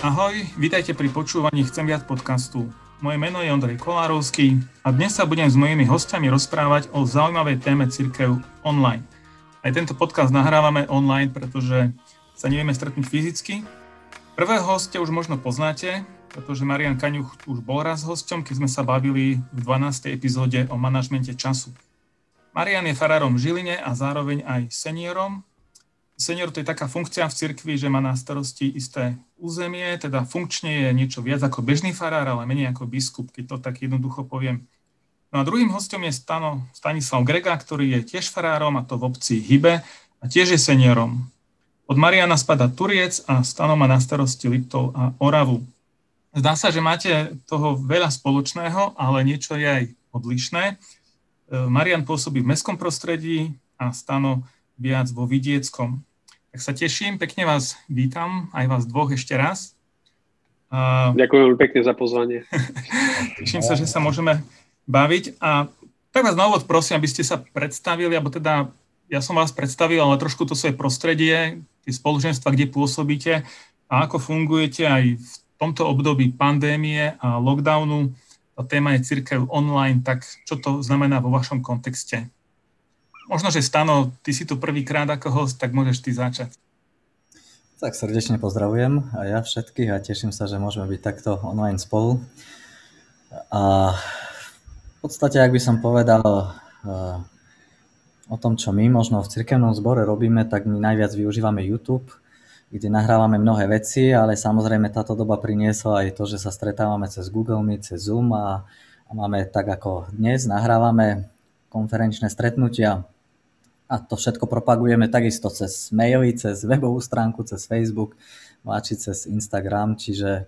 Ahoj, vítajte pri počúvaní Chcem viac podcastu. Moje meno je Ondrej Kolárovský a dnes sa budem s mojimi hostiami rozprávať o zaujímavej téme Cirkev online. Aj tento podcast nahrávame online, pretože sa nevieme stretnúť fyzicky. Prvého hostia už možno poznáte, pretože Marian Kaňuch už bol raz hosťom, keď sme sa bavili v 12. epizóde o manažmente času. Marian je farárom v Žiline a zároveň aj seniorom, Senior to je taká funkcia v cirkvi, že má na starosti isté územie, teda funkčne je niečo viac ako bežný farár, ale menej ako biskup, keď to tak jednoducho poviem. No a druhým hostom je Stano, Stanislav Grega, ktorý je tiež farárom, a to v obci Hybe, a tiež je seniorom. Od Mariana spada Turiec a Stano má na starosti Liptov a Oravu. Zdá sa, že máte toho veľa spoločného, ale niečo je aj odlišné. E, Marian pôsobí v mestskom prostredí a Stano viac vo vidieckom. Tak sa teším, pekne vás vítam, aj vás dvoch ešte raz. Ďakujem veľmi pekne za pozvanie. Teším sa, že sa môžeme baviť a tak vás na úvod prosím, aby ste sa predstavili, alebo teda ja som vás predstavil, ale trošku to svoje prostredie, tie spoločenstva, kde pôsobíte a ako fungujete aj v tomto období pandémie a lockdownu. Tá téma je církev online, tak čo to znamená vo vašom kontexte? Možno, že Stano, ty si tu prvýkrát ako host, tak môžeš ty začať. Tak srdečne pozdravujem a ja všetkých a teším sa, že môžeme byť takto online spolu. A v podstate, ak by som povedal uh, o tom, čo my možno v cirkevnom zbore robíme, tak my najviac využívame YouTube, kde nahrávame mnohé veci, ale samozrejme táto doba priniesla aj to, že sa stretávame cez Google Meet, cez Zoom a, a máme tak ako dnes, nahrávame konferenčné stretnutia a to všetko propagujeme takisto cez maily, cez webovú stránku, cez Facebook, mladší cez Instagram, čiže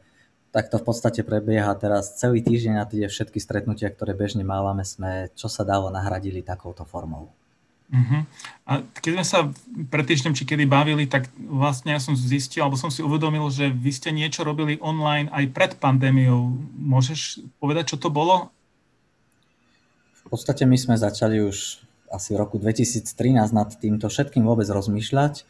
takto v podstate prebieha teraz celý týždeň a tie všetky stretnutia, ktoré bežne mávame, sme čo sa dalo nahradili takouto formou. Uh-huh. A keď sme sa pred týždňom či kedy bavili, tak vlastne ja som zistil, alebo som si uvedomil, že vy ste niečo robili online aj pred pandémiou. Môžeš povedať, čo to bolo? V podstate my sme začali už asi v roku 2013 nad týmto všetkým vôbec rozmýšľať.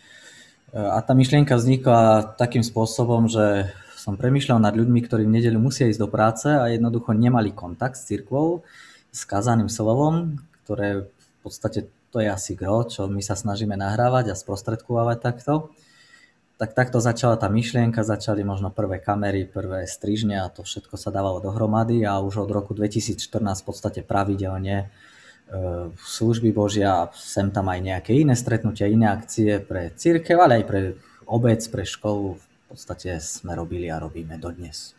A tá myšlienka vznikla takým spôsobom, že som premýšľal nad ľuďmi, ktorí v nedeľu musia ísť do práce a jednoducho nemali kontakt s cirkvou, s kázaným slovom, ktoré v podstate to je asi gro, čo my sa snažíme nahrávať a sprostredkovávať takto. Tak takto začala tá myšlienka, začali možno prvé kamery, prvé strižne a to všetko sa dávalo dohromady a už od roku 2014 v podstate pravidelne E, služby Božia, sem tam aj nejaké iné stretnutia, iné akcie pre církev, ale aj pre obec, pre školu. V podstate sme robili a robíme dodnes.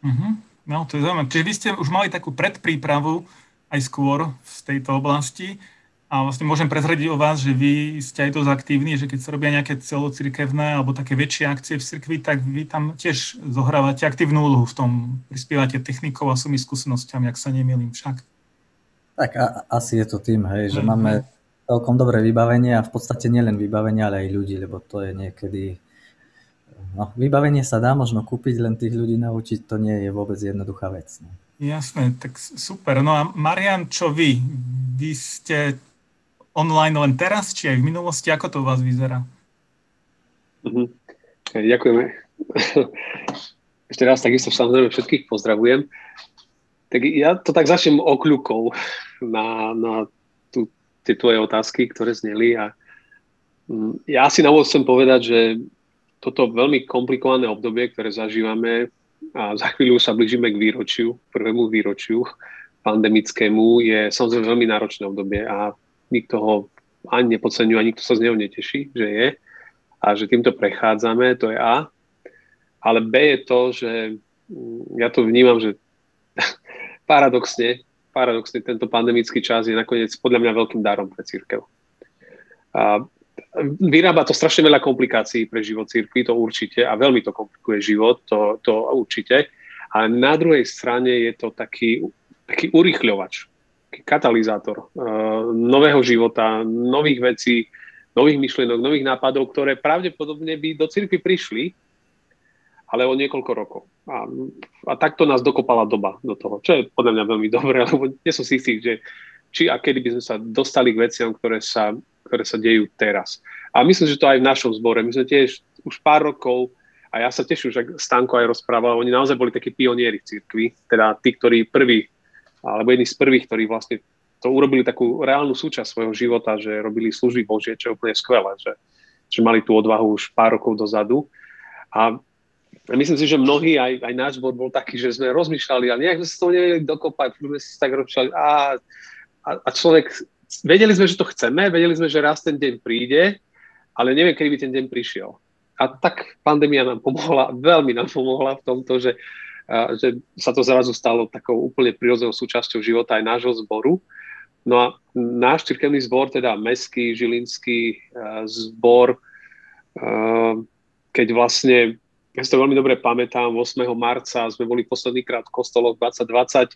Uh-huh. No, to je zaujímavé. Čiže vy ste už mali takú predprípravu aj skôr v tejto oblasti a vlastne môžem prezradiť o vás, že vy ste aj dosť aktívni, že keď sa robia nejaké celocirkevné alebo také väčšie akcie v cirkvi, tak vy tam tiež zohrávate aktívnu úlohu v tom, prispievate technikou a svojimi skúsenosťami, ak sa nemýlim však. Tak a, asi je to tým, hej, že mm-hmm. máme celkom dobré vybavenie a v podstate nielen vybavenie, ale aj ľudí, lebo to je niekedy... No, vybavenie sa dá možno kúpiť, len tých ľudí naučiť, to nie je vôbec jednoduchá vec. No. Jasné, tak super. No a Marian, čo vy? Vy ste online len teraz, či aj v minulosti? Ako to u vás vyzerá? Mm-hmm. Ďakujeme. Ešte raz takisto samozrejme všetkých pozdravujem. Tak ja to tak začnem okľukou na, na tú, tie tvoje otázky, ktoré zneli a mm, ja si na chcem povedať, že toto veľmi komplikované obdobie, ktoré zažívame a za chvíľu sa blížime k výročiu, prvému výročiu pandemickému, je samozrejme veľmi náročné obdobie a nikto ho ani nepodceňuje, ani nikto sa z neho neteší, že je a že týmto prechádzame, to je A. Ale B je to, že mm, ja to vnímam, že paradoxne, paradoxne tento pandemický čas je nakoniec podľa mňa veľkým darom pre církev. A vyrába to strašne veľa komplikácií pre život církvy, to určite, a veľmi to komplikuje život, to, to určite. A na druhej strane je to taký, taký urychľovač, taký katalizátor uh, nového života, nových vecí, nových myšlienok, nových nápadov, ktoré pravdepodobne by do cirkvi prišli, ale o niekoľko rokov. A, a takto nás dokopala doba do toho, čo je podľa mňa veľmi dobré, lebo nie som si istý, že či a kedy by sme sa dostali k veciam, ktoré sa, ktoré sa dejú teraz. A myslím, že to aj v našom zbore. My sme tiež už pár rokov, A ja sa teším, že Stanko aj rozprával, oni naozaj boli takí pionieri v cirkvi, teda tí, ktorí prví, alebo jedni z prvých, ktorí vlastne to urobili takú reálnu súčasť svojho života, že robili služby Božie, čo je úplne skvelé, že, že mali tú odvahu už pár rokov dozadu. A myslím si, že mnohí, aj, aj náš bod bol taký, že sme rozmýšľali, ale nejak sme sa to nevedeli dokopať, sme si tak rozmýšľali a, a, a človek, vedeli sme, že to chceme, vedeli sme, že raz ten deň príde, ale neviem, kedy by ten deň prišiel. A tak pandémia nám pomohla, veľmi nám pomohla v tomto, že, a, že sa to zrazu stalo takou úplne prirodzenou súčasťou života aj nášho zboru. No a náš cirkevný zbor, teda meský, žilinský zbor, keď vlastne ja si to veľmi dobre pamätám, 8. marca sme boli poslednýkrát v kostoloch 2020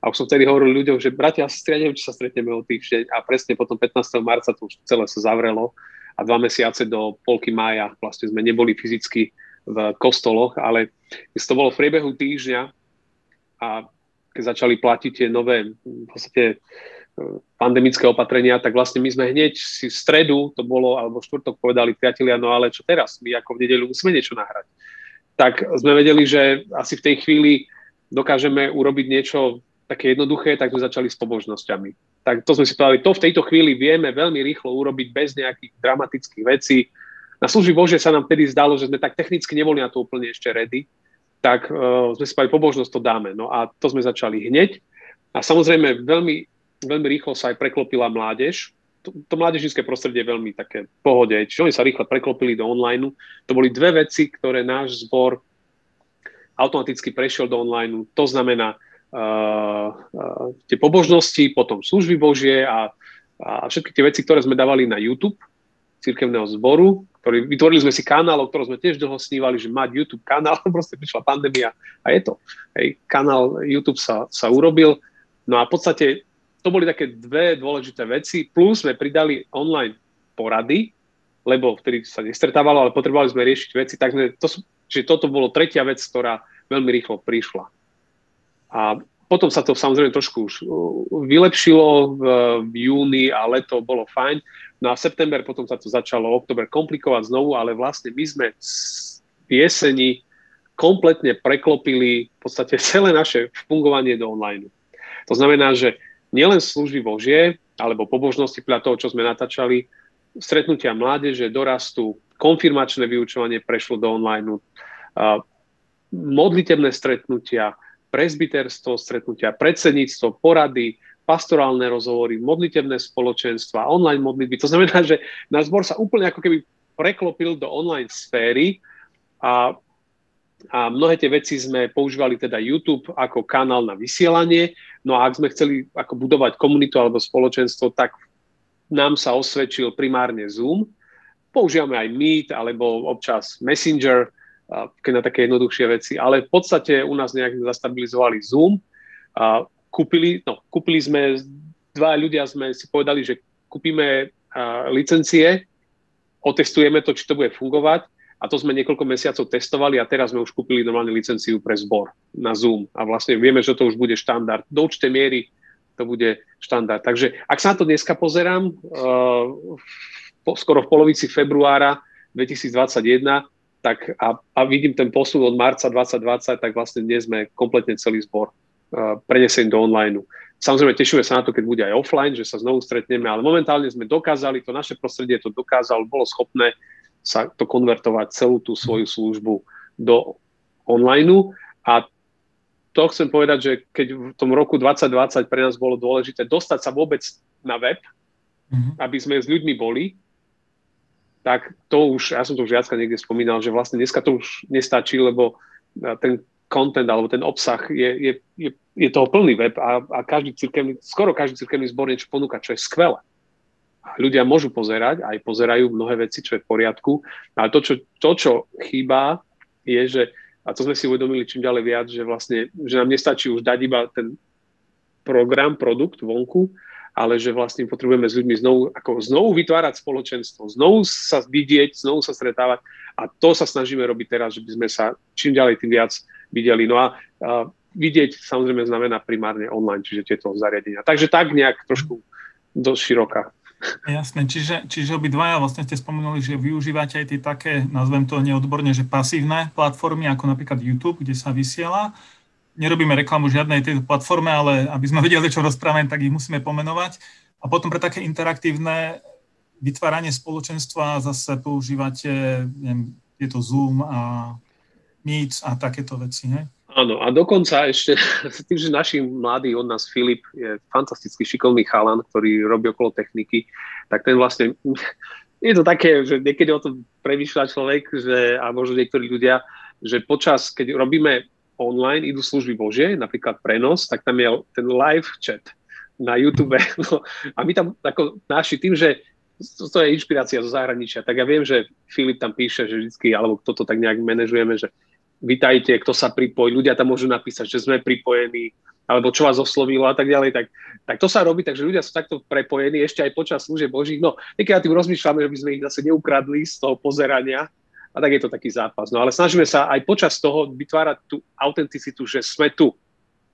a už som vtedy hovoril ľuďom, že bratia, ja neviem, či sa stretneme o týždeň a presne potom 15. marca to už celé sa zavrelo a dva mesiace do polky mája vlastne sme neboli fyzicky v kostoloch, ale to bolo v priebehu týždňa a keď začali platiť tie nové v podstate e, pandemické opatrenia, tak vlastne my sme hneď si v stredu, to bolo, alebo štvrtok povedali priatelia, no ale čo teraz? My ako v nedeľu musíme niečo nahrať tak sme vedeli, že asi v tej chvíli dokážeme urobiť niečo také jednoduché, tak sme začali s pobožnosťami. Tak to sme si povedali, to v tejto chvíli vieme veľmi rýchlo urobiť bez nejakých dramatických vecí. Na služby Bože sa nám vtedy zdalo, že sme tak technicky neboli na to úplne ešte ready, tak uh, sme si povedali, pobožnosť to dáme. No a to sme začali hneď. A samozrejme veľmi, veľmi rýchlo sa aj preklopila mládež, to, to mládežnícke prostredie je veľmi také pohode, čiže oni sa rýchle preklopili do online. To boli dve veci, ktoré náš zbor automaticky prešiel do online. To znamená uh, uh, tie pobožnosti, potom služby Božie a, a všetky tie veci, ktoré sme dávali na YouTube cirkevného zboru, ktorý, vytvorili sme si kanál, o ktorom sme tiež dlho snívali, že mať YouTube kanál, proste prišla pandémia a je to. Hej, kanál YouTube sa, sa urobil. No a v podstate to boli také dve dôležité veci, plus sme pridali online porady, lebo vtedy sa nestretávalo, ale potrebovali sme riešiť veci, tak to, že toto bolo tretia vec, ktorá veľmi rýchlo prišla. A potom sa to samozrejme trošku už uh, vylepšilo v, v júni a leto bolo fajn. No a september potom sa to začalo, oktober komplikovať znovu, ale vlastne my sme v jeseni kompletne preklopili v podstate celé naše fungovanie do online. To znamená, že nielen služby Božie, alebo pobožnosti podľa toho, čo sme natáčali, stretnutia mládeže, dorastu, konfirmačné vyučovanie prešlo do online, modlitebné stretnutia, prezbiterstvo, stretnutia, predsedníctvo, porady, pastorálne rozhovory, modlitebné spoločenstva, online modlitby. To znamená, že náš zbor sa úplne ako keby preklopil do online sféry a a mnohé tie veci sme používali teda YouTube ako kanál na vysielanie. No a ak sme chceli ako budovať komunitu alebo spoločenstvo, tak nám sa osvedčil primárne Zoom. Používame aj Meet alebo občas Messenger, keď na také jednoduchšie veci, ale v podstate u nás nejak zastabilizovali Zoom. A kúpili, no, kúpili sme, dva ľudia sme si povedali, že kúpime licencie, otestujeme to, či to bude fungovať a to sme niekoľko mesiacov testovali a teraz sme už kúpili normálne licenciu pre zbor na Zoom a vlastne vieme, že to už bude štandard. Do určitej miery to bude štandard. Takže ak sa na to dneska pozerám, uh, po, skoro v polovici februára 2021, tak a, a vidím ten posun od marca 2020, tak vlastne dnes sme kompletne celý zbor uh, prenesený do online. Samozrejme, tešíme sa na to, keď bude aj offline, že sa znovu stretneme, ale momentálne sme dokázali, to naše prostredie to dokázalo, bolo schopné sa to konvertovať celú tú svoju službu do online. A to chcem povedať, že keď v tom roku 2020 pre nás bolo dôležité dostať sa vôbec na web, mm-hmm. aby sme s ľuďmi boli, tak to už, ja som to už viacka niekde spomínal, že vlastne dneska to už nestačí, lebo ten content alebo ten obsah je, je, je, je toho plný web a, a každý cirkevný, skoro každý cirkevný zbor niečo ponúka, čo je skvelé ľudia môžu pozerať, aj pozerajú mnohé veci, čo je v poriadku, ale to, čo, to, čo chýba, je, že, a to sme si uvedomili čím ďalej viac, že vlastne, že nám nestačí už dať iba ten program, produkt vonku, ale že vlastne potrebujeme s ľuďmi znovu, ako znovu vytvárať spoločenstvo, znovu sa vidieť, znovu sa stretávať a to sa snažíme robiť teraz, že by sme sa čím ďalej tým viac videli. No a, a vidieť samozrejme znamená primárne online, čiže tieto zariadenia. Takže tak nejak trošku dosť široká Jasné, čiže, čiže obidvaja vlastne ste spomenuli, že využívate aj tie také, nazvem to neodborne, že pasívne platformy, ako napríklad YouTube, kde sa vysiela. Nerobíme reklamu žiadnej tejto platforme, ale aby sme vedeli, čo rozprávame, tak ich musíme pomenovať. A potom pre také interaktívne vytváranie spoločenstva zase používate neviem, tieto Zoom a Meet a takéto veci, ne? Áno, a dokonca ešte tým, že naši mladý od nás Filip je fantasticky šikovný chalan, ktorý robí okolo techniky, tak ten vlastne, je to také, že niekedy o tom premýšľa človek, že, a možno niektorí ľudia, že počas, keď robíme online, idú služby Božie, napríklad prenos, tak tam je ten live chat na YouTube. No, a my tam ako naši tým, že to, to je inšpirácia zo zahraničia, tak ja viem, že Filip tam píše, že vždy, alebo kto to tak nejak manažujeme, že vitajte, kto sa pripojí, ľudia tam môžu napísať, že sme pripojení, alebo čo vás oslovilo a tak ďalej, tak, tak to sa robí, takže ľudia sú takto prepojení ešte aj počas služieb Božích. No, niekedy tým rozmýšľame, že by sme ich zase neukradli z toho pozerania, a tak je to taký zápas. No ale snažíme sa aj počas toho vytvárať tú autenticitu, že sme tu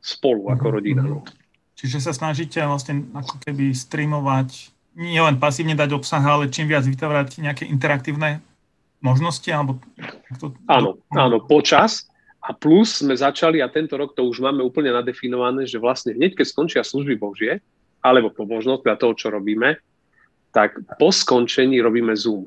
spolu ako rodina. No. Čiže sa snažíte vlastne ako keby streamovať, nie len pasívne dať obsah, ale čím viac vytvárať nejaké interaktívne možnosti? Alebo to... Áno, áno, počas. A plus sme začali, a tento rok to už máme úplne nadefinované, že vlastne hneď, keď skončia služby Božie, alebo po možnosti toho, čo robíme, tak po skončení robíme Zoom.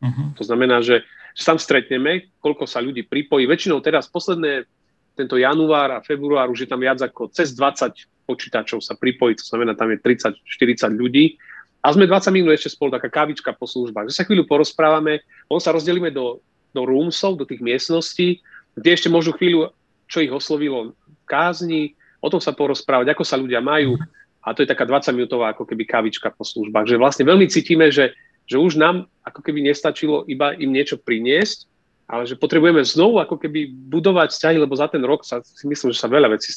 Uh-huh. To znamená, že, že tam stretneme, koľko sa ľudí pripojí. Väčšinou teraz posledné, tento január a február už je tam viac ako cez 20 počítačov sa pripojí, to znamená, tam je 30-40 ľudí a sme 20 minút ešte spolu, taká kávička po službách, že sa chvíľu porozprávame, on sa rozdelíme do, do roomsov, do tých miestností, kde ešte môžu chvíľu, čo ich oslovilo kázni, o tom sa porozprávať, ako sa ľudia majú. A to je taká 20-minútová ako keby kávička po službách. Že vlastne veľmi cítime, že, že už nám ako keby nestačilo iba im niečo priniesť, ale že potrebujeme znovu ako keby budovať vzťahy, lebo za ten rok sa si myslím, že sa veľa vecí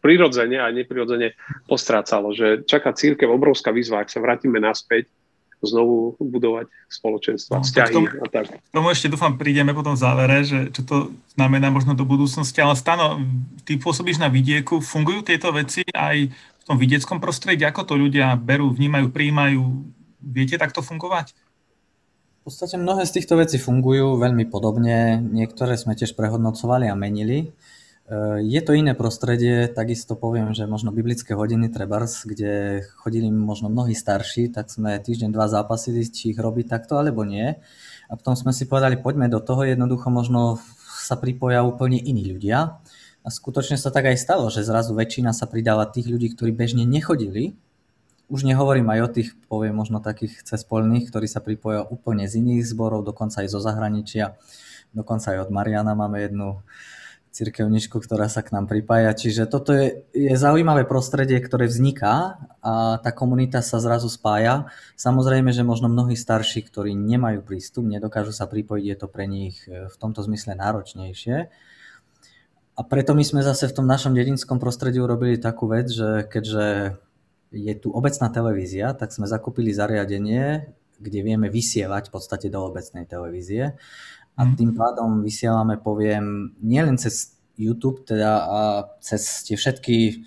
prirodzene a neprirodzene postrácalo, že čaká církev obrovská výzva, ak sa vrátime naspäť, znovu budovať spoločenstva, no, vzťahy tomu, a tak. Tomu ešte dúfam prídeme potom v závere, že čo to znamená možno do budúcnosti, ale Stano, ty pôsobíš na vidieku, fungujú tieto veci aj v tom vidieckom prostredí, ako to ľudia berú, vnímajú, príjmajú, viete takto fungovať? V podstate mnohé z týchto vecí fungujú veľmi podobne, niektoré sme tiež prehodnocovali a menili. Je to iné prostredie, takisto poviem, že možno biblické hodiny Trebars, kde chodili možno mnohí starší, tak sme týždeň, dva zápasili, či ich robiť takto alebo nie. A potom sme si povedali, poďme do toho, jednoducho možno sa pripoja úplne iní ľudia. A skutočne sa tak aj stalo, že zrazu väčšina sa pridáva tých ľudí, ktorí bežne nechodili. Už nehovorím aj o tých, poviem možno takých cespolných, ktorí sa pripoja úplne z iných zborov, dokonca aj zo zahraničia. Dokonca aj od Mariana máme jednu cirkevničku, ktorá sa k nám pripája. Čiže toto je, je zaujímavé prostredie, ktoré vzniká a tá komunita sa zrazu spája. Samozrejme, že možno mnohí starší, ktorí nemajú prístup, nedokážu sa pripojiť, je to pre nich e, v tomto zmysle náročnejšie. A preto my sme zase v tom našom dedinskom prostredí urobili takú vec, že keďže je tu obecná televízia, tak sme zakúpili zariadenie, kde vieme vysielať v podstate do obecnej televízie a mhm. tým pádom vysielame, poviem, nielen cez YouTube, teda a cez tie všetky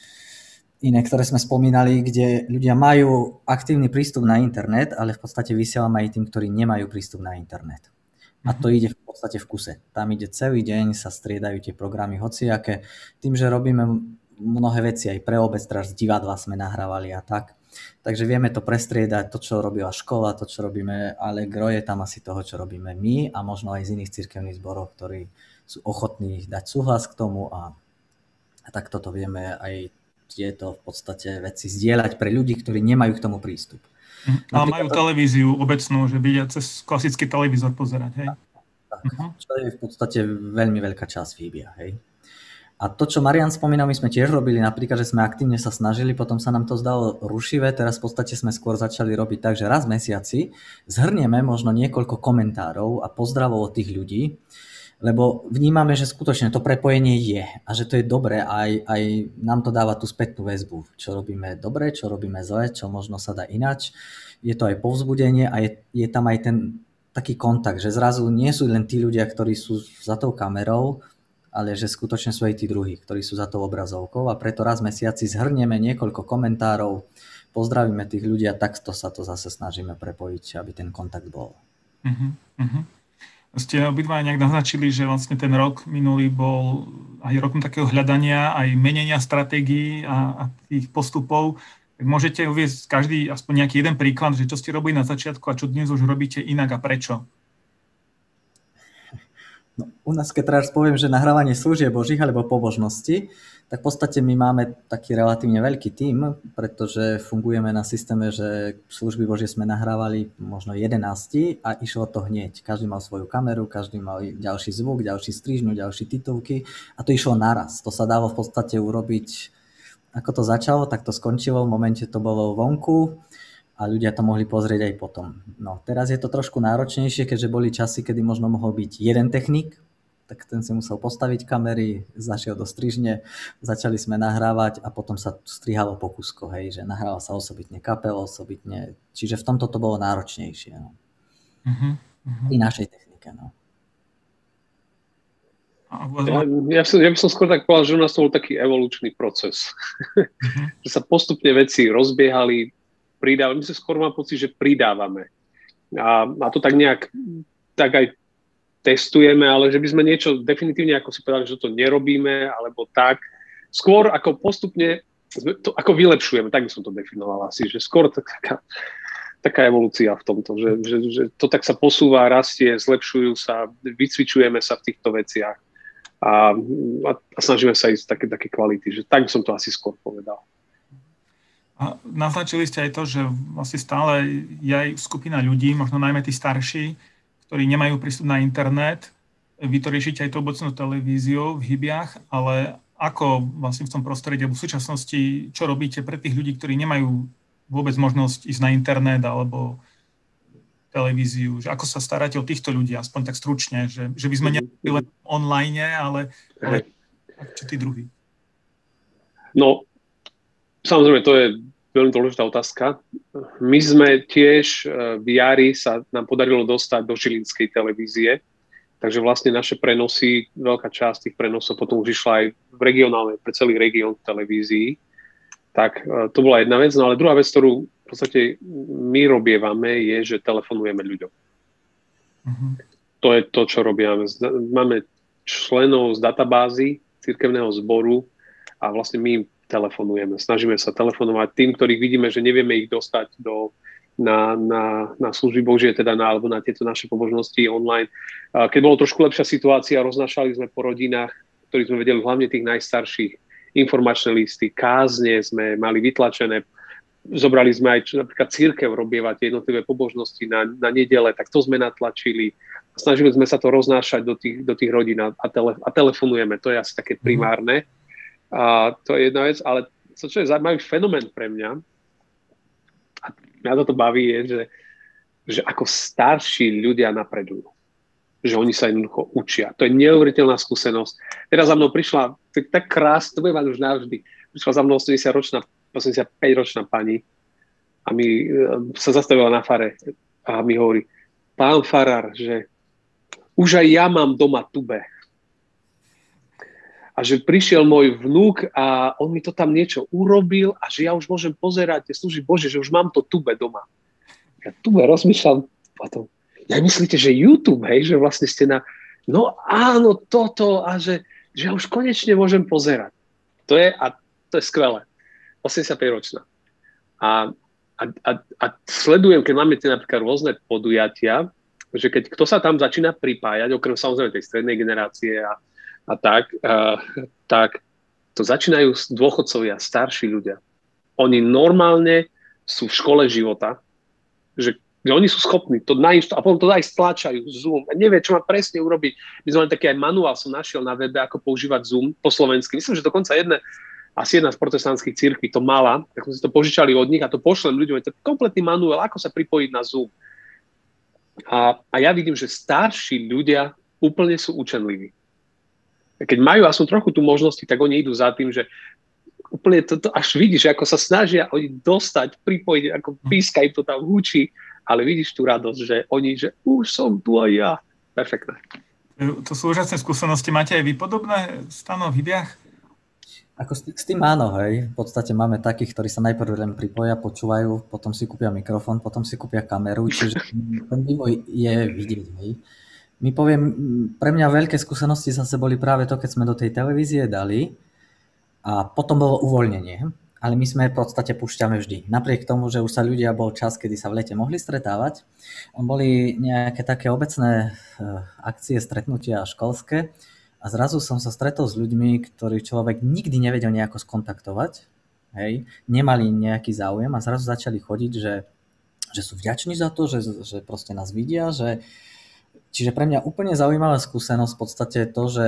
iné, ktoré sme spomínali, kde ľudia majú aktívny prístup na internet, ale v podstate vysielame aj tým, ktorí nemajú prístup na internet. A to mhm. ide v podstate v kuse. Tam ide celý deň, sa striedajú tie programy hociaké. Tým, že robíme mnohé veci aj pre obec, teraz divadla sme nahrávali a tak, Takže vieme to prestriedať, to, čo robila škola, to, čo robíme, ale gro je tam asi toho, čo robíme my a možno aj z iných cirkevných zborov, ktorí sú ochotní dať súhlas k tomu a, a tak toto vieme aj tieto v podstate veci zdieľať pre ľudí, ktorí nemajú k tomu prístup. Mhm. Ale majú to... televíziu obecnú, že vidia cez klasický televízor pozerať, hej? Tak, uh-huh. čo je v podstate veľmi veľká časť výbia, hej? A to, čo Marian spomínal, my sme tiež robili, napríklad, že sme aktívne sa snažili, potom sa nám to zdalo rušivé, teraz v podstate sme skôr začali robiť tak, že raz v mesiaci zhrnieme možno niekoľko komentárov a pozdravov od tých ľudí, lebo vnímame, že skutočne to prepojenie je a že to je dobré aj, aj nám to dáva tú spätnú väzbu, čo robíme dobre, čo robíme zle, čo možno sa dá inač. Je to aj povzbudenie a je, je tam aj ten taký kontakt, že zrazu nie sú len tí ľudia, ktorí sú za tou kamerou, ale že skutočne sú aj tí druhí, ktorí sú za tou obrazovkou a preto raz mesiaci zhrnieme niekoľko komentárov, pozdravíme tých ľudí a takto sa to zase snažíme prepojiť, aby ten kontakt bol. Uh-huh. Ste obidva nejak naznačili, že vlastne ten rok minulý bol aj rokom takého hľadania, aj menenia stratégií a, a tých postupov. Môžete uvieť každý aspoň nejaký jeden príklad, že čo ste robili na začiatku a čo dnes už robíte inak a prečo? No, u nás, keď teraz poviem, že nahrávanie služieb Božích alebo pobožnosti, tak v podstate my máme taký relatívne veľký tím, pretože fungujeme na systéme, že služby Božie sme nahrávali možno 11 a išlo to hneď. Každý mal svoju kameru, každý mal ďalší zvuk, ďalší strižňu, ďalší titulky a to išlo naraz. To sa dalo v podstate urobiť, ako to začalo, tak to skončilo, v momente to bolo vonku a ľudia to mohli pozrieť aj potom. No, teraz je to trošku náročnejšie, keďže boli časy, kedy možno mohol byť jeden technik, tak ten si musel postaviť kamery, zašiel do strižne, začali sme nahrávať a potom sa strihalo po kusko, hej, že nahrával sa osobitne kapel, osobitne, čiže v tomto to bolo náročnejšie. No. Uh-huh, uh-huh. I našej technike, no. Ja, ja, som, ja by som skôr tak povedal, že u nás to bol taký evolučný proces. Uh-huh. že sa postupne veci rozbiehali, pridávame. My sa skôr mám pocit, že pridávame. A, a to tak nejak tak aj testujeme, ale že by sme niečo definitívne, ako si povedali, že to nerobíme, alebo tak. Skôr ako postupne, to ako vylepšujeme, tak by som to definoval asi, že skôr taká, taká evolúcia v tomto, že, že, že to tak sa posúva, rastie, zlepšujú sa, vycvičujeme sa v týchto veciach a, a, a snažíme sa ísť také, také kvality, že tak by som to asi skôr povedal. A naznačili ste aj to, že vlastne stále je aj skupina ľudí, možno najmä tí starší, ktorí nemajú prístup na internet. Vy to riešite aj tou obecnou televíziou v Hybiach, ale ako vlastne v tom prostredí, v súčasnosti, čo robíte pre tých ľudí, ktorí nemajú vôbec možnosť ísť na internet alebo televíziu, že ako sa staráte o týchto ľudí, aspoň tak stručne, že, že by sme mhm. neboli len online, ale, ale čo tí druhí? No, samozrejme, to je veľmi dôležitá otázka. My sme tiež e, v jari sa nám podarilo dostať do Žilinskej televízie, takže vlastne naše prenosy, veľká časť tých prenosov potom už išla aj v regionálnej, pre celý región v televízii. Tak e, to bola jedna vec. No ale druhá vec, ktorú v podstate my robievame, je, že telefonujeme ľuďom. Mm-hmm. To je to, čo robíme. Máme členov z databázy cirkevného zboru a vlastne my im telefonujeme. Snažíme sa telefonovať tým, ktorých vidíme, že nevieme ich dostať do, na, na, na služby Božie, teda na, alebo na tieto naše pobožnosti online. Keď bolo trošku lepšia situácia, roznašali sme po rodinách, ktorých sme vedeli, hlavne tých najstarších, informačné listy, kázne sme mali vytlačené, zobrali sme aj čo, napríklad církev robievať jednotlivé pobožnosti na, na nedele, tak to sme natlačili. Snažili sme sa to roznášať do tých, do tých rodín a, tele, a telefonujeme, to je asi také primárne. Mm. A to je jedna vec, ale to, čo je zaujímavý fenomén pre mňa, a mňa toto baví, je, že, že ako starší ľudia napredujú. Že oni sa jednoducho učia. To je neuveriteľná skúsenosť. Teraz za mnou prišla, tak, tak krásne, to bude mať už navždy, prišla za mnou 80-ročná, 85-ročná pani a mi e, sa zastavila na fare a mi hovorí, pán farár, že už aj ja mám doma tube a že prišiel môj vnúk a on mi to tam niečo urobil a že ja už môžem pozerať tie Bože, že už mám to tube doma. Ja tube rozmýšľam potom, ja myslíte, že YouTube, hej, že vlastne ste na, no áno, toto a že, že ja už konečne môžem pozerať. To je, a to je skvelé. 85 ročná. A, a, a, a sledujem, keď máme tie napríklad rôzne podujatia, že keď kto sa tam začína pripájať, okrem samozrejme tej strednej generácie a, a tak, a, tak to začínajú dôchodcovia, starší ľudia. Oni normálne sú v škole života, že, že oni sú schopní to nájsť a potom to aj stlačajú Zoom. A nevie, čo má presne urobiť. My sme len taký aj manuál som našiel na webe, ako používať Zoom po slovensky. Myslím, že dokonca jedné, asi jedna z protestantských církví to mala, tak sme si to požičali od nich a to pošlem ľuďom. Je to kompletný manuál, ako sa pripojiť na Zoom. A, a ja vidím, že starší ľudia úplne sú učenliví keď majú aspoň trochu tú možnosti, tak oni idú za tým, že úplne to, to až vidíš, ako sa snažia oni dostať, pripojiť, ako píska im to tam húči, ale vidíš tú radosť, že oni, že už som tu aj ja. Perfektné. To sú úžasné skúsenosti. Máte aj vy podobné stano v Hybiach? Ako s tým áno, hej. V podstate máme takých, ktorí sa najprv len pripoja, počúvajú, potom si kúpia mikrofón, potom si kúpia kameru, čiže ten vývoj je vidieť, hej. My poviem, pre mňa veľké skúsenosti zase boli práve to, keď sme do tej televízie dali a potom bolo uvoľnenie. Ale my sme v podstate púšťame vždy. Napriek tomu, že už sa ľudia bol čas, kedy sa v lete mohli stretávať, boli nejaké také obecné eh, akcie, stretnutia školské, a zrazu som sa stretol s ľuďmi, ktorých človek nikdy nevedel nejako skontaktovať, hej, nemali nejaký záujem a zrazu začali chodiť, že, že sú vďační za to, že, že proste nás vidia, že čiže pre mňa úplne zaujímavá skúsenosť v podstate to, že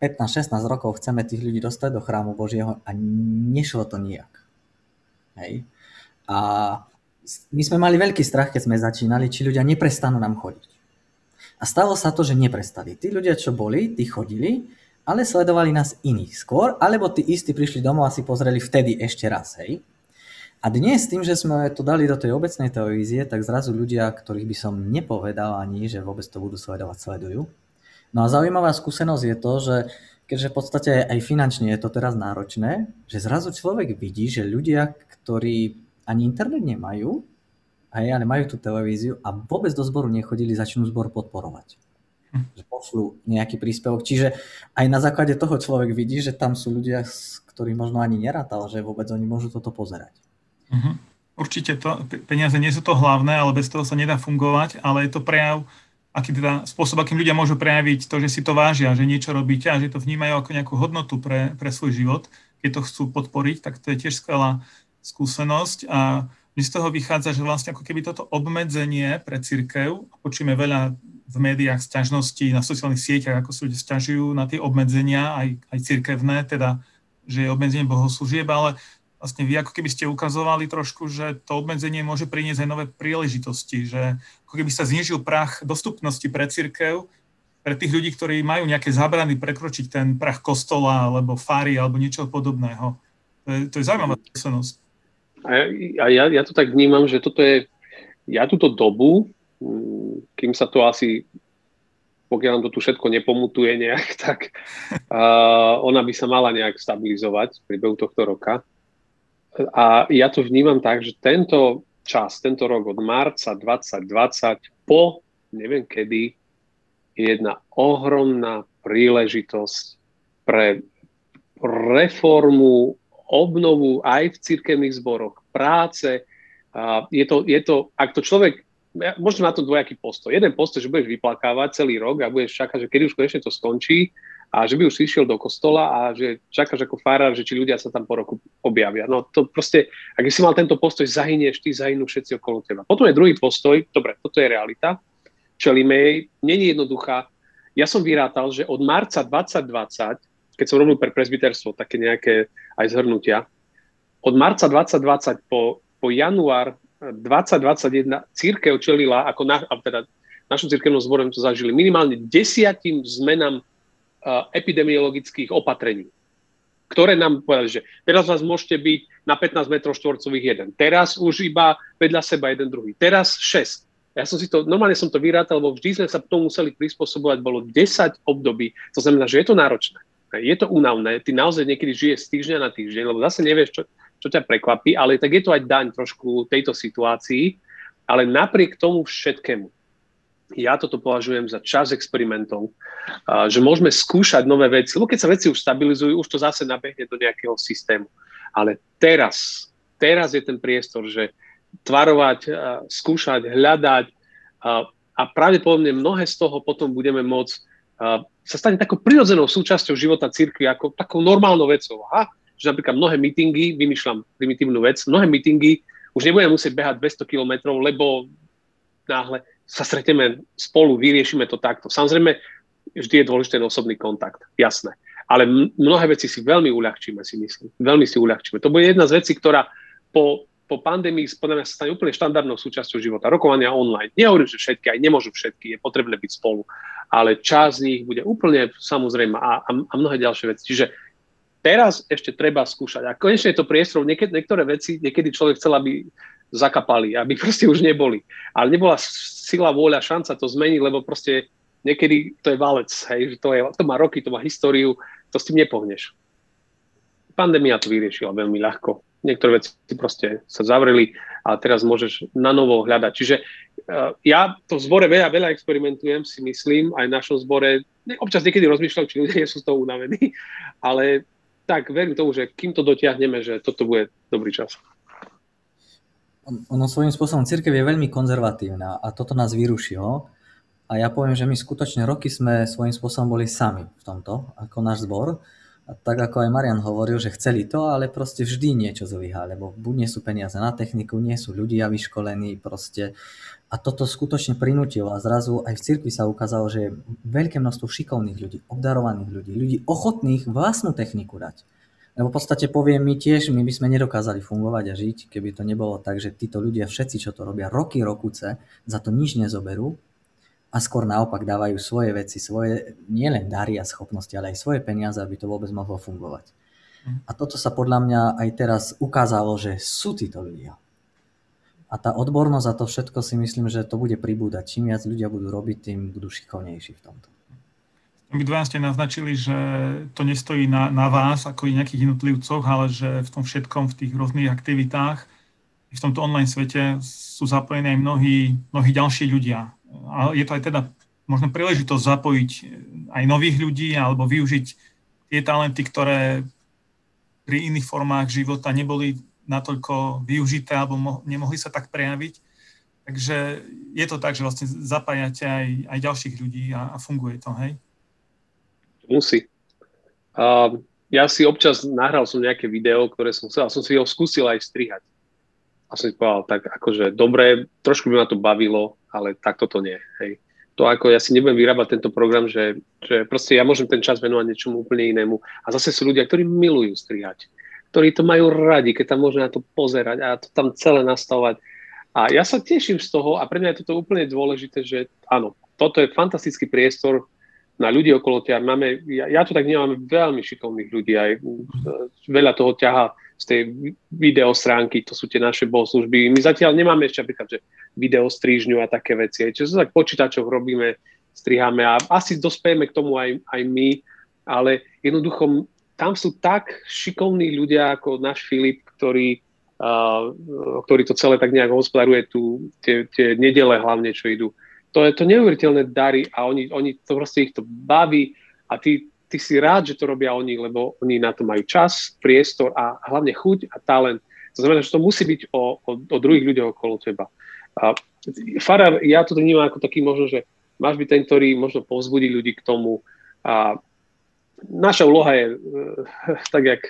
15-16 rokov chceme tých ľudí dostať do chrámu Božieho a nešlo to nijak. Hej. A my sme mali veľký strach, keď sme začínali, či ľudia neprestanú nám chodiť. A stalo sa to, že neprestali. Tí ľudia, čo boli, tí chodili, ale sledovali nás iní skôr, alebo tí istí prišli domov a si pozreli vtedy ešte raz, hej. A dnes tým, že sme to dali do tej obecnej televízie, tak zrazu ľudia, ktorých by som nepovedal ani, že vôbec to budú sledovať, sledujú. No a zaujímavá skúsenosť je to, že keďže v podstate aj finančne je to teraz náročné, že zrazu človek vidí, že ľudia, ktorí ani internet nemajú, hej, ale majú tú televíziu a vôbec do zboru nechodili, začnú zbor podporovať. Hm. Že pošlu nejaký príspevok. Čiže aj na základe toho človek vidí, že tam sú ľudia, ktorí možno ani nerátal, že vôbec oni môžu toto pozerať. Uh-huh. Určite to, peniaze nie sú to hlavné, ale bez toho sa nedá fungovať, ale je to prejav, aký teda spôsob, akým ľudia môžu prejaviť to, že si to vážia, že niečo robíte a že to vnímajú ako nejakú hodnotu pre, pre svoj život. Keď to chcú podporiť, tak to je tiež skvelá skúsenosť a mi z toho vychádza, že vlastne ako keby toto obmedzenie pre církev, počujeme veľa v médiách sťažností, na sociálnych sieťach, ako sa ľudia sťažujú na tie obmedzenia, aj, aj církevné, teda, že je obmedzenie bohoslúžieb, ale vlastne vy ako keby ste ukazovali trošku, že to obmedzenie môže priniesť aj nové príležitosti, že ako keby sa znižil prach dostupnosti pre církev, pre tých ľudí, ktorí majú nejaké zábrany prekročiť ten prach kostola alebo fary alebo niečo podobného. To je, to je zaujímavá skúsenosť. A ja, ja, ja to tak vnímam, že toto je, ja túto dobu, mm, kým sa to asi, pokiaľ nám to tu všetko nepomutuje nejak, tak uh, ona by sa mala nejak stabilizovať v priebehu tohto roka. A ja to vnímam tak, že tento čas, tento rok od marca 2020 po neviem kedy je jedna ohromná príležitosť pre reformu obnovu aj v cirkevných zboroch, práce. Je to, je to, ak to človek, možno na to dvojaký postoj. Jeden postoj, že budeš vyplakávať celý rok a budeš čakať, že kedy už konečne to skončí a že by už išiel do kostola a že čakáš ako farár, že či ľudia sa tam po roku objavia. No to proste, ak si mal tento postoj, zahynieš, ty zahynú všetci okolo teba. Potom je druhý postoj, dobre, toto je realita, čelíme jej, není jednoduchá. Ja som vyrátal, že od marca 2020 keď som robil pre presbyterstvo také nejaké aj zhrnutia, od marca 2020 po, po január 2021 církev čelila, ako na, teda našom církevnom zborom to zažili, minimálne desiatim zmenám epidemiologických opatrení, ktoré nám povedali, že teraz vás môžete byť na 15 metrov štvorcových jeden, teraz už iba vedľa seba jeden druhý, teraz 6. Ja som si to, normálne som to vyrátal, lebo vždy sme sa k tomu museli prispôsobovať, bolo 10 období, to znamená, že je to náročné. Je to únavné, ty naozaj niekedy žiješ z týždňa na týždeň, lebo zase nevieš, čo, čo ťa prekvapí, ale tak je to aj daň trošku tejto situácii, ale napriek tomu všetkému, ja toto považujem za čas experimentov, že môžeme skúšať nové veci, lebo keď sa veci už stabilizujú, už to zase nabehne do nejakého systému. Ale teraz, teraz je ten priestor, že tvarovať, skúšať, hľadať a pravdepodobne mnohé z toho potom budeme môcť sa stane takou prirodzenou súčasťou života cirkvi, ako takou normálnou vecou. Aha, že napríklad mnohé meetingy, vymýšľam primitívnu vec, mnohé meetingy už nebudeme musieť behať 200 km, lebo náhle sa stretneme spolu, vyriešime to takto. Samozrejme, vždy je dôležitý osobný kontakt, jasné. Ale mnohé veci si veľmi uľahčíme, si myslím. Veľmi si uľahčíme. To bude jedna z vecí, ktorá po po pandémii podľa mňa sa stane úplne štandardnou súčasťou života. Rokovania online. Nehovorím, že všetky, aj nemôžu všetky, je potrebné byť spolu. Ale časť z nich bude úplne samozrejme a, a, a mnohé ďalšie veci. Čiže teraz ešte treba skúšať. A konečne je to priestor, niekedy, niektoré veci, niekedy človek chcel, aby zakapali, aby proste už neboli. Ale nebola sila, vôľa, šanca to zmeniť, lebo proste niekedy to je valec, hej, že to, je, to má roky, to má históriu, to s tým nepohneš. pandémia to vyriešila veľmi ľahko. Niektoré veci proste sa zavreli a teraz môžeš na novo hľadať. Čiže uh, ja to v zbore veľa, veľa experimentujem, si myslím, aj v našom zbore. Občas niekedy rozmýšľam, či ľudia nie sú z toho unavení, ale tak verím tomu, že kým to dotiahneme, že toto bude dobrý čas. Ono svojím spôsobom církev je veľmi konzervatívna a toto nás vyrušilo. A ja poviem, že my skutočne roky sme svojím spôsobom boli sami v tomto, ako náš zbor. A tak ako aj Marian hovoril, že chceli to, ale proste vždy niečo zlyhá, lebo buď nie sú peniaze na techniku, nie sú ľudia vyškolení proste. A toto skutočne prinútilo a zrazu aj v cirkvi sa ukázalo, že je veľké množstvo šikovných ľudí, obdarovaných ľudí, ľudí ochotných vlastnú techniku dať. Lebo v podstate poviem, my tiež, my by sme nedokázali fungovať a žiť, keby to nebolo tak, že títo ľudia, všetci, čo to robia roky, rokuce, za to nič nezoberú a skôr naopak dávajú svoje veci, svoje nielen dary a schopnosti, ale aj svoje peniaze, aby to vôbec mohlo fungovať. Mhm. A toto sa podľa mňa aj teraz ukázalo, že sú títo ľudia. A tá odbornosť a to všetko si myslím, že to bude pribúdať. Čím viac ľudia budú robiť, tým budú šikovnejší v tomto. Vy dva ste naznačili, že to nestojí na, na vás ako i nejakých jednotlivcoch, ale že v tom všetkom, v tých rôznych aktivitách, v tomto online svete sú zapojení aj mnohí, mnohí ďalší ľudia a je to aj teda možno príležitosť zapojiť aj nových ľudí alebo využiť tie talenty, ktoré pri iných formách života neboli natoľko využité alebo mo- nemohli sa tak prejaviť. Takže je to tak, že vlastne zapájate aj, aj ďalších ľudí a, a funguje to, hej? Musí. Uh, ja si občas nahral som nejaké video, ktoré som chcel a som si ho skúsil aj strihať. A som si povedal, tak akože dobre, trošku by ma to bavilo, ale takto to nie. Hej. To ako ja si nebudem vyrábať tento program, že, že proste ja môžem ten čas venovať niečomu úplne inému. A zase sú ľudia, ktorí milujú strihať, ktorí to majú radi, keď tam môžu na to pozerať a to tam celé nastavovať. A ja sa teším z toho a pre mňa je toto úplne dôležité, že áno, toto je fantastický priestor na ľudí okolo ťa. Máme, ja, ja to tak nemám veľmi šikovných ľudí, aj veľa toho ťaha z tej videostránky, to sú tie naše bohoslužby. My zatiaľ nemáme ešte napríklad, že videostrížňu a také veci. Čiže tak počítačoch robíme, striháme a asi dospejeme k tomu aj, aj my, ale jednoducho tam sú tak šikovní ľudia ako náš Filip, ktorý, uh, ktorý to celé tak nejak hospodaruje, tu, tie, tie nedele hlavne, čo idú. To je to neuveriteľné dary a oni, oni to proste ich to baví a ty, ty si rád, že to robia oni, lebo oni na to majú čas, priestor a hlavne chuť a talent. To znamená, že to musí byť o, o, o druhých ľuďoch okolo teba. A farár, ja to vnímam ako taký možno, že máš byť ten, ktorý možno povzbudí ľudí k tomu. A naša úloha je, tak jak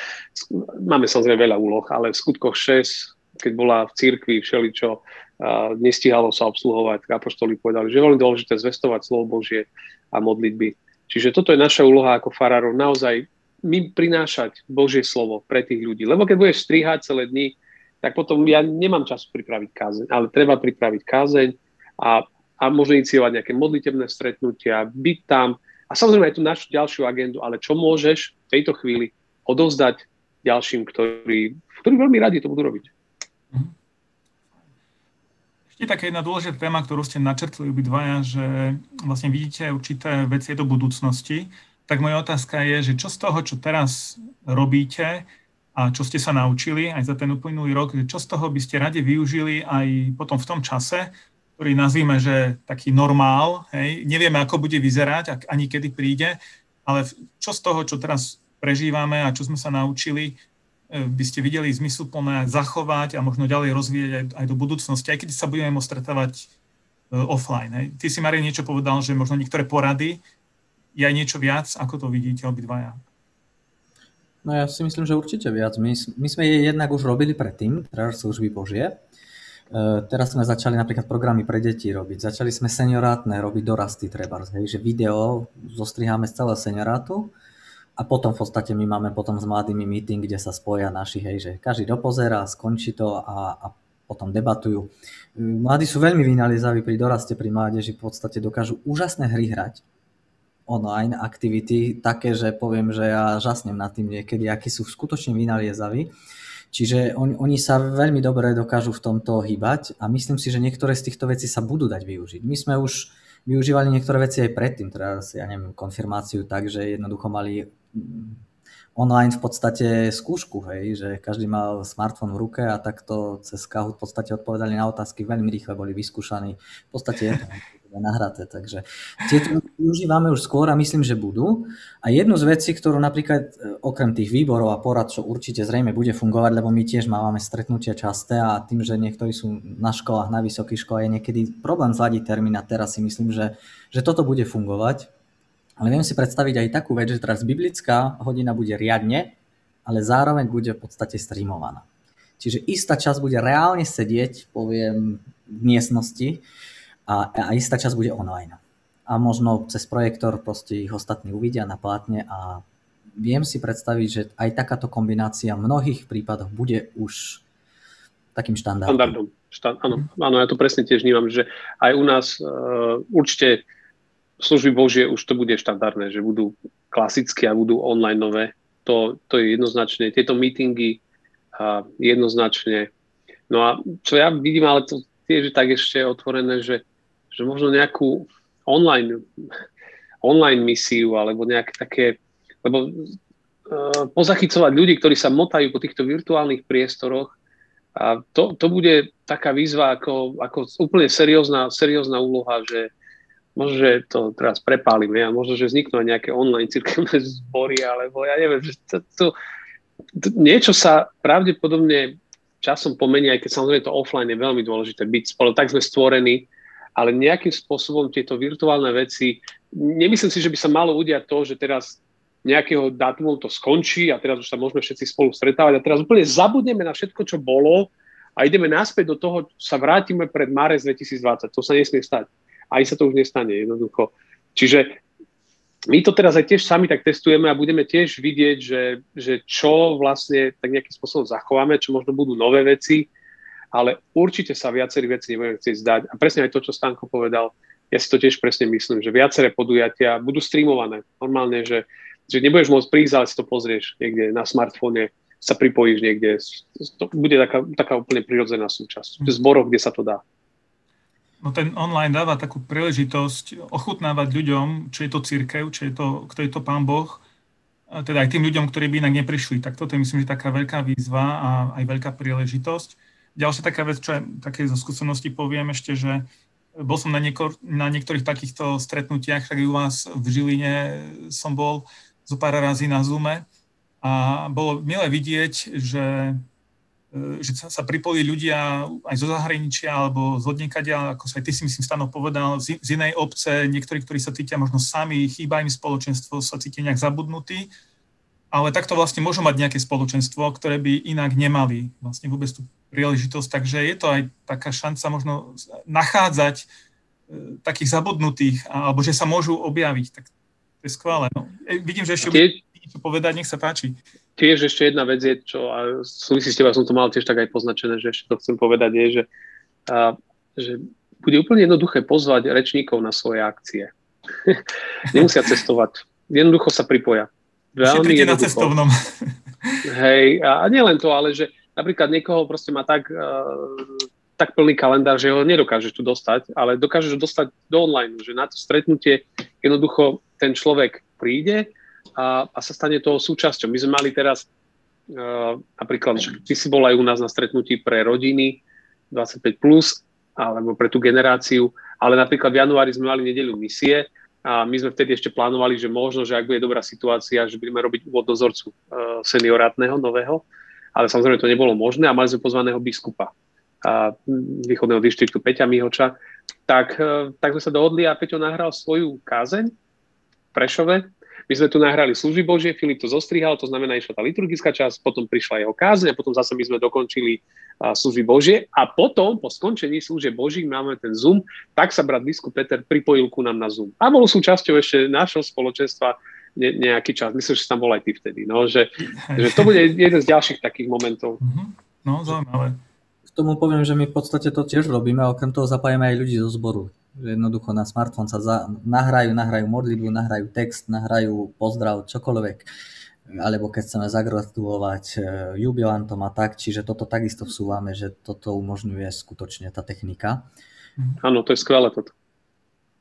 máme samozrejme veľa úloh, ale v skutkoch 6, keď bola v cirkvi všeličo, a nestíhalo sa obsluhovať, apoštoli povedali, že je veľmi dôležité zvestovať slovo Božie a modlitby Čiže toto je naša úloha ako farárov, naozaj my prinášať Božie slovo pre tých ľudí. Lebo keď budeš strihať celé dni, tak potom ja nemám času pripraviť kázeň, ale treba pripraviť kázeň a, a možno iniciovať nejaké modlitebné stretnutia, byť tam a samozrejme aj tú našu ďalšiu agendu, ale čo môžeš v tejto chvíli odovzdať ďalším, ktorí, ktorí veľmi radi to budú robiť. Je taká jedna dôležitá téma, ktorú ste načrtli obidvaja, že vlastne vidíte určité veci do budúcnosti. Tak moja otázka je, že čo z toho, čo teraz robíte a čo ste sa naučili aj za ten uplynulý rok, čo z toho by ste radi využili aj potom v tom čase, ktorý nazvíme, že taký normál, hej, nevieme, ako bude vyzerať, ani kedy príde, ale čo z toho, čo teraz prežívame a čo sme sa naučili, by ste videli zmysluplné zachovať a možno ďalej rozvíjať aj, aj do budúcnosti, aj keď sa budeme môcť stretávať uh, offline. Hej. Ty si, Marie, niečo povedal, že možno niektoré porady je aj niečo viac, ako to vidíte obidvaja. No ja si myslím, že určite viac. My, my sme je jednak už robili predtým, teda služby Božie. Uh, teraz sme začali napríklad programy pre deti robiť. Začali sme seniorátne robiť dorasty treba, hej, že video zostriháme z celého seniorátu a potom v podstate my máme potom s mladými meeting, kde sa spoja naši, hej, že každý dopozerá, skončí to a, a potom debatujú. Mladí sú veľmi vynalizaví pri doraste, pri mládeži, v podstate dokážu úžasné hry hrať. Online aktivity, také, že poviem, že ja žasnem nad tým niekedy, akí sú skutočne vynaliezaví. Čiže on, oni sa veľmi dobre dokážu v tomto hýbať a myslím si, že niektoré z týchto vecí sa budú dať využiť. My sme už využívali niektoré veci aj predtým, teda ja neviem, konfirmáciu tak, že jednoducho mali online v podstate skúšku, hej, že každý mal smartfón v ruke a takto cez Kahoot v podstate odpovedali na otázky, veľmi rýchle boli vyskúšaní. V podstate je to nahraté, takže tieto využívame už skôr a myslím, že budú. A jednu z vecí, ktorú napríklad e, okrem tých výborov a porad, čo určite zrejme bude fungovať, lebo my tiež máme stretnutia časté a tým, že niektorí sú na školách, na vysokých školách, je niekedy problém zladiť termín a teraz si myslím, že, že toto bude fungovať ale viem si predstaviť aj takú vec, že teraz biblická hodina bude riadne, ale zároveň bude v podstate streamovaná. Čiže istá časť bude reálne sedieť, poviem, v miestnosti a, a istá časť bude online. A možno cez projektor proste ich ostatní uvidia na plátne a viem si predstaviť, že aj takáto kombinácia v mnohých prípadoch bude už takým štandardom. Štandardom. Štand, áno, áno, ja to presne tiež vnímam, že aj u nás uh, určite služby Božie už to bude štandardné, že budú klasické a budú online nové. To, to je jednoznačne. Tieto meetingy a jednoznačne. No a čo ja vidím, ale to tiež je tak ešte otvorené, že, že možno nejakú online, online misiu alebo nejaké také, lebo uh, pozachycovať ľudí, ktorí sa motajú po týchto virtuálnych priestoroch, a to, to bude taká výzva ako, ako úplne seriózna, seriózna úloha, že, možno, že to teraz prepálime a možno, že vzniknú aj nejaké online cirkevné zbory, alebo ja neviem, že to, to, to, niečo sa pravdepodobne časom pomení, aj keď samozrejme to offline je veľmi dôležité byť spolu, tak sme stvorení, ale nejakým spôsobom tieto virtuálne veci, nemyslím si, že by sa malo udiať to, že teraz nejakého dátumu to skončí a teraz už sa môžeme všetci spolu stretávať a teraz úplne zabudneme na všetko, čo bolo a ideme naspäť do toho, sa vrátime pred marec 2020. To sa nesmie stať aj sa to už nestane jednoducho. Čiže my to teraz aj tiež sami tak testujeme a budeme tiež vidieť, že, že čo vlastne tak nejakým spôsobom zachováme, čo možno budú nové veci, ale určite sa viacerí veci nebudeme chcieť zdať. A presne aj to, čo Stanko povedal, ja si to tiež presne myslím, že viaceré podujatia budú streamované. Normálne, že, že nebudeš môcť prísť, ale si to pozrieš niekde na smartfóne, sa pripojíš niekde. To bude taká, taká úplne prirodzená súčasť. V zboroch, kde sa to dá. No ten online dáva takú príležitosť ochutnávať ľuďom, čo je to církev, čo je to, kto je to pán Boh, teda aj tým ľuďom, ktorí by inak neprišli. Tak toto je myslím, že taká veľká výzva a aj veľká príležitosť. Ďalšia taká vec, čo aj také zo skúsenosti poviem ešte, že bol som na, nieko, na niektorých takýchto stretnutiach, tak u vás v Žiline som bol zo pár razy na Zoome a bolo milé vidieť, že že sa, pripojili ľudia aj zo zahraničia alebo z odniekadia, ako sa aj ty si myslím Stano povedal, z, z inej obce, niektorí, ktorí sa cítia možno sami, chýba im spoločenstvo, sa cítia nejak zabudnutí, ale takto vlastne môžu mať nejaké spoločenstvo, ktoré by inak nemali vlastne vôbec tú príležitosť, takže je to aj taká šanca možno nachádzať e, takých zabudnutých, alebo že sa môžu objaviť, tak to je skvelé. No. E, vidím, že ešte niečo povedať, nech sa páči tiež ešte jedna vec je, čo a súvisí s teba, som to mal tiež tak aj poznačené, že ešte to chcem povedať, je, že, a, že bude úplne jednoduché pozvať rečníkov na svoje akcie. Nemusia cestovať. Jednoducho sa pripoja. Veľmi na cestovnom. Hej, a nie len to, ale že napríklad niekoho proste má tak, uh, tak plný kalendár, že ho nedokážeš tu dostať, ale dokážeš ho dostať do online, že na to stretnutie jednoducho ten človek príde, a, a sa stane toho súčasťou. My sme mali teraz uh, napríklad, že ty si bol aj u nás na stretnutí pre rodiny 25+, plus, alebo pre tú generáciu, ale napríklad v januári sme mali nedeľu misie a my sme vtedy ešte plánovali, že možno, že ak bude dobrá situácia, že budeme robiť úvod dozorcu uh, seniorátneho, nového, ale samozrejme to nebolo možné a mali sme pozvaného biskupa a východného dištriktu Peťa Mihoča, tak, uh, tak sme sa dohodli a Peťo nahral svoju kázeň v Prešove my sme tu nahrali služby Božie, Filip to zostrihal, to znamená, išla tá liturgická časť, potom prišla jeho kázeň a potom zase my sme dokončili služby Božie a potom po skončení služieb Boží máme ten Zoom, tak sa brat biskup Peter pripojil ku nám na Zoom. A bol súčasťou ešte nášho spoločenstva ne, nejaký čas. Myslím, že tam bol aj ty vtedy. No, že, že to bude jeden z ďalších takých momentov. Mhm. No, zaujímavé. K tomu poviem, že my v podstate to tiež robíme, okrem toho zapájame aj ľudí zo zboru že jednoducho na smartfón sa za, nahrajú, nahrajú modlitbu, nahrajú text, nahrajú pozdrav, čokoľvek alebo keď chceme zagratulovať e, jubilantom a tak, čiže toto takisto vsúvame, že toto umožňuje skutočne tá technika. Mhm. Áno, to je skvelé toto.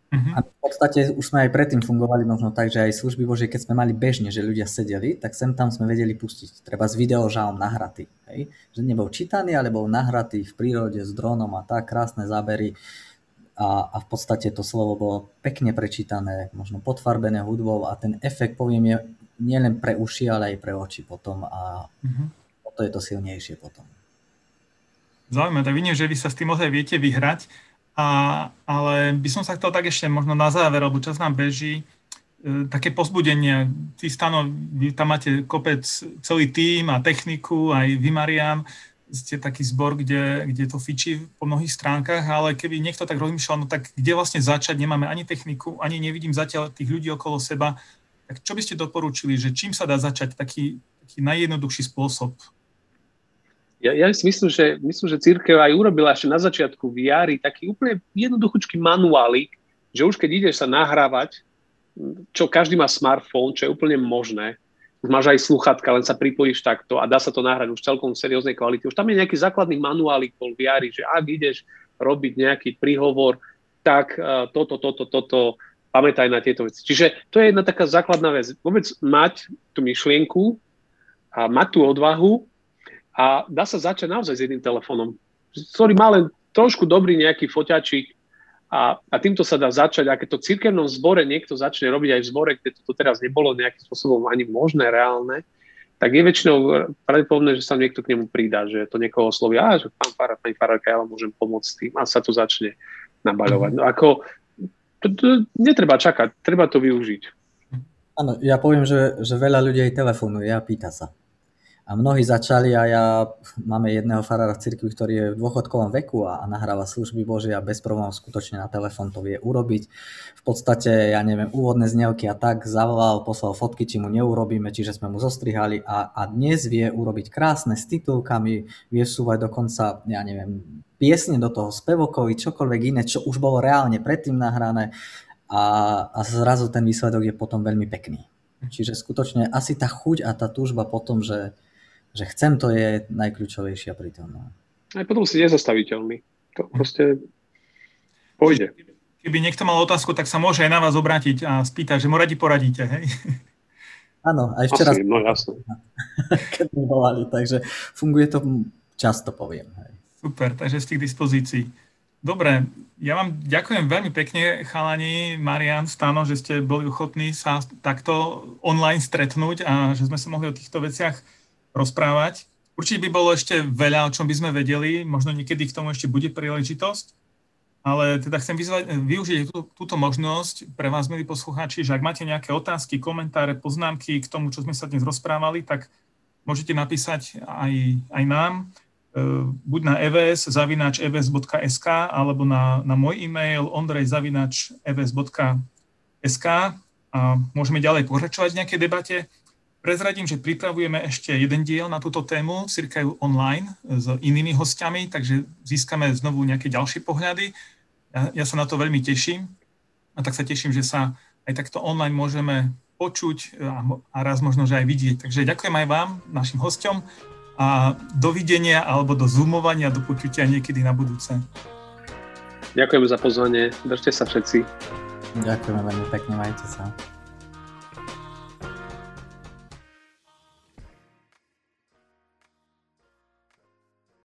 Uh-huh. A v podstate už sme aj predtým fungovali možno tak, že aj služby Božie, keď sme mali bežne, že ľudia sedeli, tak sem tam sme vedeli pustiť. Treba z videožálom nahratý. Hej? Že nebol čítaný, ale bol nahratý v prírode s dronom a tak, krásne zábery. A, a v podstate to slovo bolo pekne prečítané, možno podfarbené hudbou a ten efekt, poviem, je nielen pre uši, ale aj pre oči potom a uh-huh. to je to silnejšie potom. Zaujímavé, tak vidím, že vy sa s tým ozaj viete vyhrať. A, ale by som sa chcel tak ešte možno na záver, lebo čas nám beží, e, také pozbudenie. Ty, Stano, vy tam máte kopec, celý tým a techniku, aj vy, Marian, ste taký zbor, kde, kde to fičí po mnohých stránkach, ale keby niekto tak rozmýšľal, no tak kde vlastne začať, nemáme ani techniku, ani nevidím zatiaľ tých ľudí okolo seba, tak čo by ste doporučili, že čím sa dá začať taký, taký najjednoduchší spôsob? Ja, ja si myslím, že, myslím, že církev aj urobila ešte na začiatku v taký úplne jednoduchúčky manuálik, že už keď ideš sa nahrávať, čo každý má smartfón, čo je úplne možné, máš aj sluchatka, len sa pripojíš takto a dá sa to nahrať už celkom v serióznej kvalite. Už tam je nejaký základný manuálik bol v jari, že ak ideš robiť nejaký príhovor, tak uh, toto, toto, toto, pamätaj na tieto veci. Čiže to je jedna taká základná vec. Vôbec mať tú myšlienku a mať tú odvahu a dá sa začať naozaj s jedným telefónom, ktorý má len trošku dobrý nejaký foťačík a, a týmto sa dá začať. A keď to cirkevnom zbore niekto začne robiť aj v zbore, kde to teraz nebolo nejakým spôsobom ani možné, reálne, tak je väčšinou pravdepodobné, že sa niekto k nemu pridá, že to niekoho osloví, a že pán Farad, pani Farárka, ja vám môžem pomôcť tým a sa to začne nabaľovať. No ako, to, to, netreba čakať, treba to využiť. Áno, ja poviem, že, že veľa ľudí aj telefonuje a pýta sa. A mnohí začali a ja, máme jedného farára v cirkvi, ktorý je v dôchodkovom veku a, a nahráva služby Božie a bez problémov skutočne na telefón to vie urobiť. V podstate, ja neviem, úvodné znelky a tak zavolal, poslal fotky, či mu neurobíme, čiže sme mu zostrihali a, a dnes vie urobiť krásne s titulkami, vie vsúvať dokonca, ja neviem, piesne do toho, spevokovi, čokoľvek iné, čo už bolo reálne predtým nahrané a, a zrazu ten výsledok je potom veľmi pekný. Čiže skutočne asi tá chuť a tá túžba potom, že, že chcem, to je najkľúčovejšia pri tom. No. Aj potom si nezastaviteľný. To proste pôjde. Keby niekto mal otázku, tak sa môže aj na vás obrátiť a spýtať, že mu radi poradíte, hej? Áno, aj včera. Asi, no jasne. Keď mi volali, takže funguje to často, poviem. Hej. Super, takže ste k dispozícii. Dobre, ja vám ďakujem veľmi pekne, chalani, Marian, Stano, že ste boli ochotní sa takto online stretnúť a že sme sa mohli o týchto veciach rozprávať. Určite by bolo ešte veľa, o čom by sme vedeli, možno niekedy k tomu ešte bude príležitosť, ale teda chcem vyzvať, využiť tú, túto možnosť pre vás, milí poslucháči, že ak máte nejaké otázky, komentáre, poznámky k tomu, čo sme sa dnes rozprávali, tak môžete napísať aj, aj nám, e, buď na evs, zavináč evs.sk, alebo na, na môj e-mail ondrej.evs.sk a môžeme ďalej pokračovať v nejakej debate. Prezradím, že pripravujeme ešte jeden diel na túto tému Cirkev online s inými hostiami, takže získame znovu nejaké ďalšie pohľady. Ja, ja sa na to veľmi teším a tak sa teším, že sa aj takto online môžeme počuť a, a raz možno, že aj vidieť. Takže ďakujem aj vám, našim hostom a dovidenia alebo do zoomovania, do počutia niekedy na budúce. Ďakujem za pozvanie, držte sa všetci. Ďakujeme veľmi pekne, majte sa.